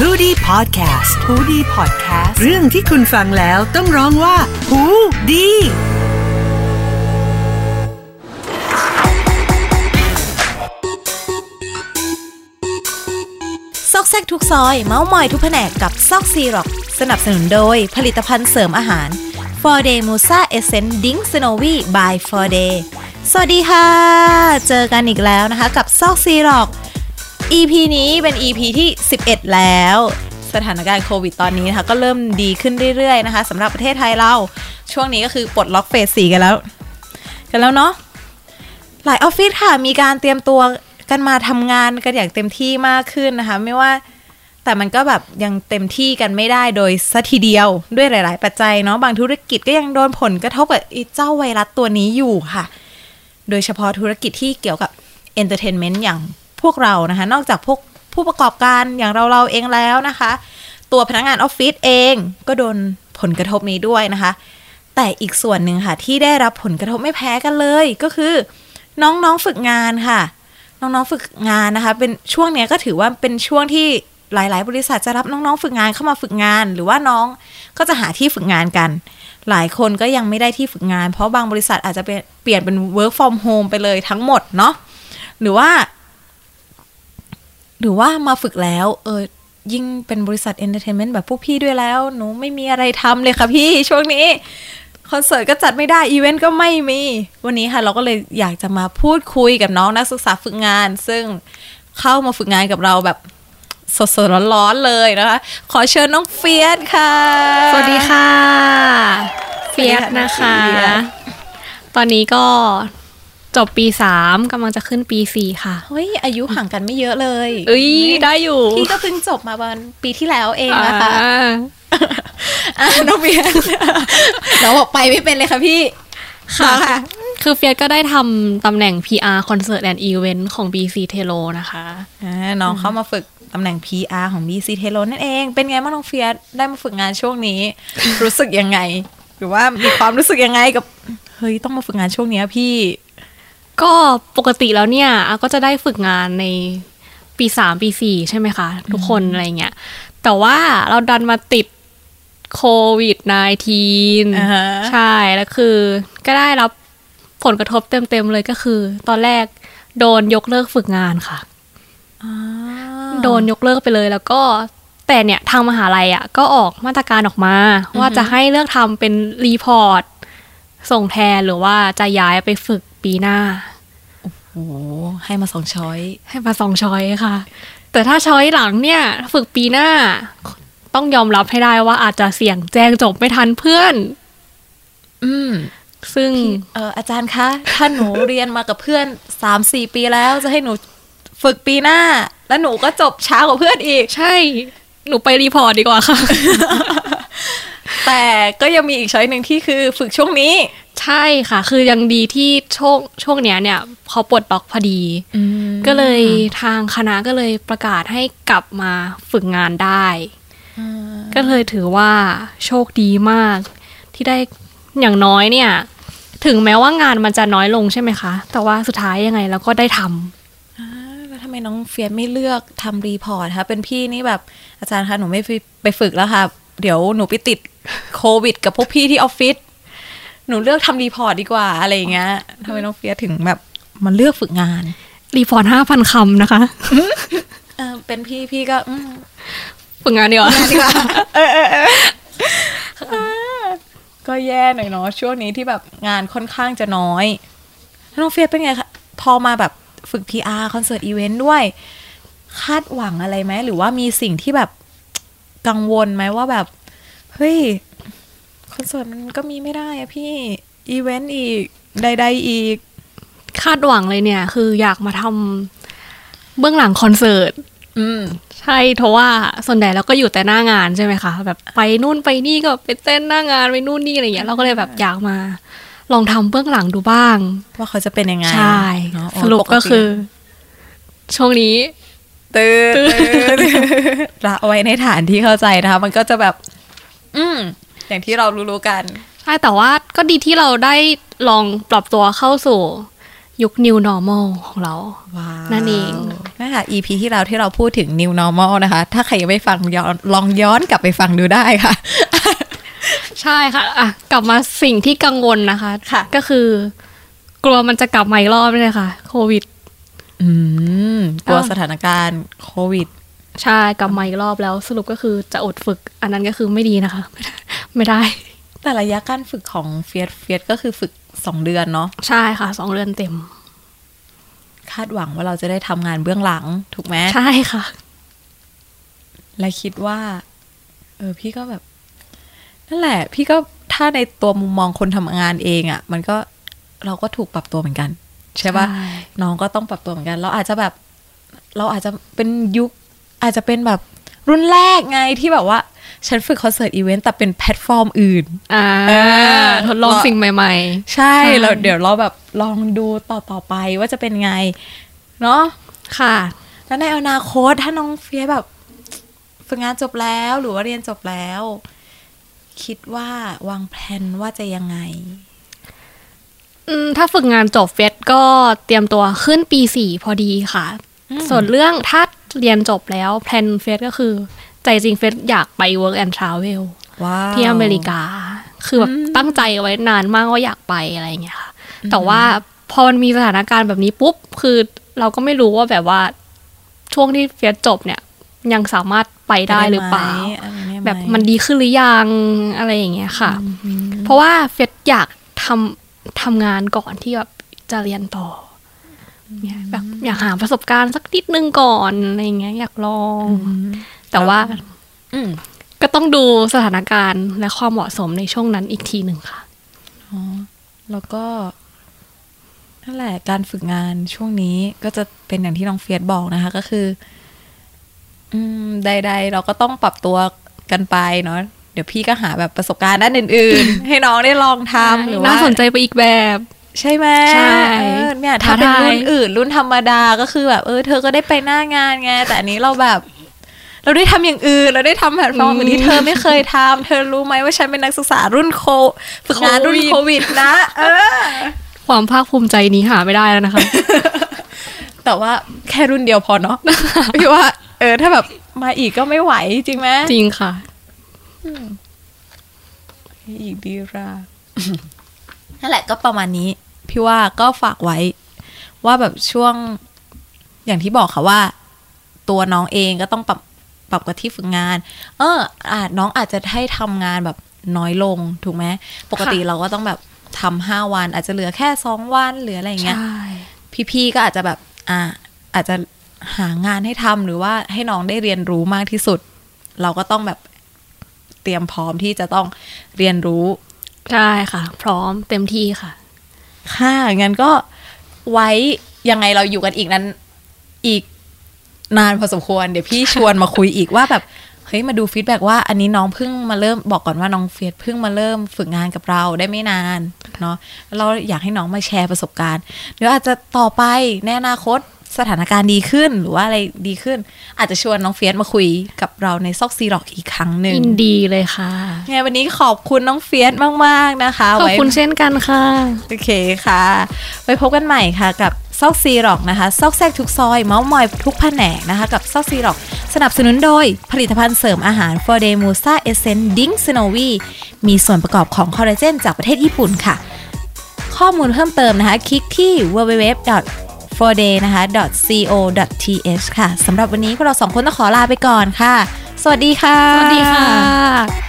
h o ดี้พอดแคสต์ฮูดี้พอดแคสต์เรื่องที่คุณฟังแล้วต้องร้องว่าหูดีซอกแซกทุกซอย เมาส์มอยทุกแผนกกับซอกซีร็อก สนับสนุนโดยผลิตภัณฑ์เสริมอาหาร For Day Musa Essence Ding Snowy by For Day สวัสดีค่ะ เจอกันอีกแล้วนะคะ กับซอกซีร็อก EP นี้เป็น EP ที่ 11 แล้ว สถานการณ์โควิดตอนนี้นะคะก็เริ่มดีขึ้นเรื่อยๆนะคะสำหรับประเทศไทยเราช่วงนี้ก็คือปลดล็อกเฟส4กันแล้ว กันแล้วเนาะหลายออฟฟิศค่ะมีการเตรียมตัวกันมาทำงานกันอย่างเต็มที่มากขึ้นนะคะ ไม่ว่าแต่มันก็แบบยังเต็มที่กันไม่ได้โดยสัทีเดียวด้วยหลาย ๆ ปัจจัยเนาะบางธุรกิจก็ยังโดนผลกระทบกับไอ้เจ้าไวรัสตัวนี้อยู่ค่ะ โดยเฉพาะธุรกิจที่เกี่ยวกับ entertainment อย่าง พวกเรานะคะ นอกจากพวกผู้ประกอบการอย่างเราเราเองแล้วนะคะ ตัวพนักงานออฟฟิศเองก็โดนผลกระทบนี้ด้วยนะคะ แต่อีกส่วนหนึ่งค่ะที่ได้รับผลกระทบไม่แพ้กันเลยก็คือ น้องๆฝึกงานค่ะ น้องๆฝึกงานนะคะ เป็นช่วงนี้ก็ถือว่าเป็นช่วงที่หลาย ๆ บริษัทจะรับน้องๆฝึกงานเข้ามาฝึกงาน หรือว่าน้องก็จะหาที่ฝึกงานกัน หลายคนก็ยังไม่ได้ที่ฝึกงาน เพราะบางบริษัทอาจจะเป็นเปลี่ยนเป็น work from home ไปเลยทั้งหมดเนาะหรือว่า หรือว่ามาฝึกแล้วเออยิ่งเป็นบริษัท entertainment แบบพวกพี่ด้วยแล้ว หนูไม่มีอะไรทำเลยค่ะพี่ช่วงนี้ คอนเสิร์ตก็จัดไม่ได้ อีเวนต์ก็ไม่มี วันนี้ค่ะ เราก็เลยอยากจะมาพูดคุยกับน้องนักศึกษาฝึกงาน ซึ่งเข้ามาฝึกงานกับเราแบบสดๆร้อนๆเลยนะคะ ขอเชิญน้องเฟียสค่ะ สวัสดีค่ะ เฟียสนะคะเฟียสตอนนี้ก็ จบปีสามกำลังจะขึ้นปีสี่ค่ะ เฮ้ย อายุห่างกันไม่เยอะเลยเอ้ยได้อยู่ พี่ก็เพิ่งจบมาเมื่อปีที่แล้วเองนะคะอ่าอะน้องเฟียสน้องบอกไปไม่เป็นเลยค่ะพี่ค่ะค่ะ คือเฟียสก็ได้ทำตำแหน่ง PR Concert and Event ของ BC t e l o นะคะอ่าน้องเข้ามาฝึกตำแหน่ง PR ของ BC t e l o นั่นเอง เป็นไงบ้างน้องเฟียสได้มาฝึกงานช่วงนี้ รู้สึกยังไง หรือว่ามีความรู้สึกยังไงกับ เฮ้ย ต้องมาฝึกงานช่วงเนี้ยพี่ ก็ปกติแล้วเนี่ยอาก็จะได้ฝึกงานในปีสามปีสี่ใช่ไหมคะ ทุกคนอะไรเงี้ย แต่ว่าเราดันมาติดโควิด -19 อ่าฮะใช่ แล้วคือ ก็ได้รับผลกระทบเต็มๆเลยก็คือ ตอนแรกโดนยกเลิกฝึกงานค่ะโดนยกเลิกไปเลยแล้วก็แต่เนี่ยทางมหาลัยอะ ก็ออกมาตรการออกมา ว่าจะให้เลือกทำเป็น report ส่งแทนหรือว่าจะย้ายไปฝึก ปีหน้า โอ้โห ให้มาสอง choice ให้มาสอง choice ค่ะ แต่ถ้า choice หลังเนี่ย ฝึกปีหน้า ต้องยอมรับให้ได้ว่าอาจจะเสี่ยงแจ้งจบไม่ทันเพื่อน อืมซึ่งเอออาจารย์คะถ้าหนูเรียนมากับเพื่อนสามสี่ปีแล้วจะให้หนูฝึกปีหน้า แล้วหนูก็จบช้ากว่าเพื่อนอีก ใช่ หนูไปรีพอร์ตดีกว่าค่ะ แต่ก็ยังมีอีกช้อยหนึ่งที่คือฝึกช่วงนี้ ใช่ค่ะ คือยังดีที่ช่วงช่วงเนี้ยเนี่ยเขาปลดล็อกพอดี ก็เลยทางคณะก็เลยประกาศให้กลับมาฝึกงานได้ ก็เลยถือว่าโชคดีมาก ที่ได้อย่างน้อยเนี่ย ถึงแม้ว่างานมันจะน้อยลงใช่ไหมคะ แต่ว่าสุดท้ายยังไงเราก็ได้ทำแล้วทำไมน้องเฟียสไม่เลือกทำ report คะเป็นพี่นี่แบบอาจารย์คะหนูไม่ไปไปฝึกแล้วค่ะ เดี๋ยวหนูไปติดโควิด กับพวกพี่ที่ออฟฟิศ หนูเลือกทำ report ดีกว่าอะไรอย่างเงี้ยทำไมน้องเฟียสถึงแบบมาเลือกฝึกงาน report ห้าพันคำนะคะเออเป็นพี่พี่ก็อืมฝึกงานดีกว่าดีกว่าก็แย่หน่อยเนาะช่วงนี้ที่แบบงานค่อนข้างจะน้อยแล้วน้องเฟียสเป็นไงคะพอมาแบบฝึก PR คอนเสิร์ตอีเวนต์ด้วย คาดหวังอะไรไหม หรือว่ามีสิ่งที่แบบกังวลไหมว่าแบบ เฮ้ย คอนเสิร์ตมันก็มีไม่ได้อะพี่ อีเวนต์อีก ใด ๆ อีก คาดหวังเลยเนี่ย คืออยากมาทำเบื้องหลังคอนเสิร์ตอืมใช่เพราะว่าส่วนใหญ่เราก็อยู่แต่หน้างานใช่ไหมคะ แบบไปนู่นไปนี่ก็ไปเต้นหน้างานไปนู่นนี่อะไรอย่างเงี้ยเราก็เลยแบบอยากมา ลองทำเบื้องหลังดูบ้าง ว่าเขาจะเป็นยังไงใช่เนอะอ๋อสรุปก็คือปติช่วงนี้ตื่นละเอาไว้ในฐานที่เข้าใจนะคะ มันก็จะแบบ อืม อย่างที่เรารู้ๆกัน ใช่แต่ว่าก็ดีที่เราได้ลองปรับตัวเข้าสู่ยุค new normal ของเราว้าวนั่นเองนะคะ EP ที่เราที่เราพูดถึง new normal นะคะ ถ้าใครยังไม่ฟังย้อนลองย้อนกลับไปฟังดูได้ค่ะ ใช่ค่ะอะ กลับมาสิ่งที่กังวลนะคะค่ะก็คือกลัวมันจะกลับมาอีกรอบเลยค่ะ โควิด อืม กลัวอ้าวสถานการณ์โควิด ใช่ กลับมาอีกรอบแล้ว สรุปก็คือจะอดฝึก อันนั้นก็คือไม่ดีนะคะ ไม่ได้ แต่ระยะการฝึกของเฟียสเฟียสก็คือฝึกสองเดือนเนาะใช่ค่ะสองเดือนเต็ม คาดหวังว่าเราจะได้ทำงานเบื้องหลังถูกไหมใช่ค่ะ และคิดว่า เออพี่ก็แบบ นั่นแหละ พี่ก็ถ้าในตัวมุมมองคนทำงานเองอะ่ะ มันก็เราก็ถูกปรับตัวเหมือนกัน ใช่ปะใช่น้องก็ต้องปรับตัวเหมือนกัน เราอาจจะแบบ เราอาจจะเป็นยุค อาจจะเป็นแบบรุ่นแรกไงที่แบบว่า ฉันฝึกคอนเสิร์ตอีเวนต์แต่เป็นแพลตฟอร์มอื่นอ่าเออทดลองสิ่งใหม่ใช่ใช่เราเดี๋ยวเราแบบลองดูต่อต่อไปว่าจะเป็นไง เนาะๆค่ะ แล้วในอนาคตถ้าน้องเฟียสแบบฝึกงานจบแล้วหรือว่าเรียนจบแล้ว คิดว่าวางแผนว่าจะยังไงอืมถ้าฝึกงานจบเฟียสก็เตรียมตัวขึ้นปีสี่พอดีค่ะอืมส่วนเรื่องถ้าเรียนจบแล้วแพลนเฟสก็คือ ใจจริงเฟสอยากไป work and travel ว้าวที่อเมริกา คือแบบอืมตั้งใจไว้นานมากว่าอยากไปอะไรอย่างเงี้ยค่ะ แต่ว่าพอมันมีสถานการณ์แบบนี้ปุ๊บ คือเราก็ไม่รู้ว่าแบบว่าช่วงที่เฟสจบเนี่ย ยังสามารถไปได้หรือเปล่าอะไรได้ไหแบบมันดีขึ้นหรือยังอะไรอย่างเงี้ยค่ะ เพราะว่าเฟสอยากทำทำงานก่อนที่แบบจะเรียนต่ออเนี่ยแบบอยากหาประสบการณ์สักนิดนึงก่อนอะไรอย่างเงี้ยอยากลอง แต่ว่าอืมก็ต้องดูสถานการณ์และความเหมาะสมในช่วงนั้นอีกทีหนึ่งค่ะอ๋อแล้วก็นั่นแหละการฝึกงานช่วงนี้ก็จะเป็นอย่างที่น้องเฟียสบอกนะคะ ก็คือ อืมใด ๆ เราก็ต้องปรับตัวกันไปเนาะเดี๋ยวพี่ก็หาแบบประสบการณ์ด้านอื่น ๆ ให้น้องได้ลองทำหรือว่าน่าสนใจไปอีกแบบ ใช่ไหมใช่เออเนี่ยถ้าเป็นท้าทายรุ่นอื่น รุ่นธรรมดาก็คือแบบ เออ เธอก็ได้ไปหน้างานไงแต่อันนี้เราแบบ เราได้ทำอย่างอื่น เราได้ทำแพลตฟอร์มอื่นที่เธอไม่เคยทำเธอรู้ไหมว่าฉันเป็นนักศึกษารุ่นโคฝึกงานรุ่นโควิดนะ เออ ความภาคภูมิใจนี้หาไม่ได้แล้วนะคะ แต่ว่าแค่รุ่นเดียวพอเนาะพี่ว่า เออ ถ้าแบบมาอีกก็ไม่ไหวจริงไหมจริงค่ะอีกดีรานั่นแหละก็ประมาณนี้ พี่ว่าก็ฝากไว้ ว่าแบบช่วงอย่างที่บอกค่ะว่า ตัวน้องเองก็ต้องปรับ ปรับกับที่ฝึกงาน เอออาจน้องอาจจะให้ทำงานแบบน้อยลงถูกไหมปกติเราก็ต้องแบบทำห้าวัน อาจจะเหลือแค่สองวันหรืออะไรอย่างเงี้ยใช่พี่ๆก็อาจจะแบบอ่าอาจจะหางานให้ทำหรือว่าให้น้องได้เรียนรู้มากที่สุด เราก็ต้องแบบเตรียมพร้อมที่จะต้องเรียนรู้ใช่ค่ะ พร้อมเต็มที่ค่ะ ค่ะงั้นก็ไว้ยังไงเราอยู่กันอีกนั้นอีก นานพอสมควร เดี๋ยวพี่ชวนมาคุยอีกว่าแบบเฮ้ยมาดู feedback ว่าอันนี้น้องเพิ่งมาเริ่มบอกก่อนว่าน้องเฟียสเพิ่งมาเริ่มฝึกงานกับเราได้ไม่นานเนาะแล้วเราอยากให้น้องมาแชร์ประสบการณ์เดี๋ยวอาจจะต่อไปในอนาคตสถานการณ์ดีขึ้นหรือว่าอะไรดีขึ้น อาจจะชวนน้องเฟียสมาคุยกับเราในซอกซีร็อกอีกครั้งหนึ่งยินดีเลยค่ะไงวันนี้ขอบคุณน้องเฟียสมาก ๆ นะคะ ขอบไว้คุณเช่นกันค่ะ โอเคค่ะ ไว้พบกันใหม่ค่ะกับ ซอกซีร็อกนะคะซอกแซกทุกซอยเมาส์มอยทุกแผนกนะคะกับซอกซีร็อกสนับสนุนโดย ผลิตภัณฑ์เสริมอาหาร For Day Musa Essence Ding s n o w y มีส่วนประกอบของคอลลาเจนจากประเทศญี่ปุ่นค่ะ ข้อมูลเพิ่มเติมนะคะ คลิกที่ www for day นะคะ co th ค่ะสำหรับวันนี้พวกเราสองคนต้องขอลาไปก่อนค่ะ สวัสดีค่ะ สวัสดีค่ะ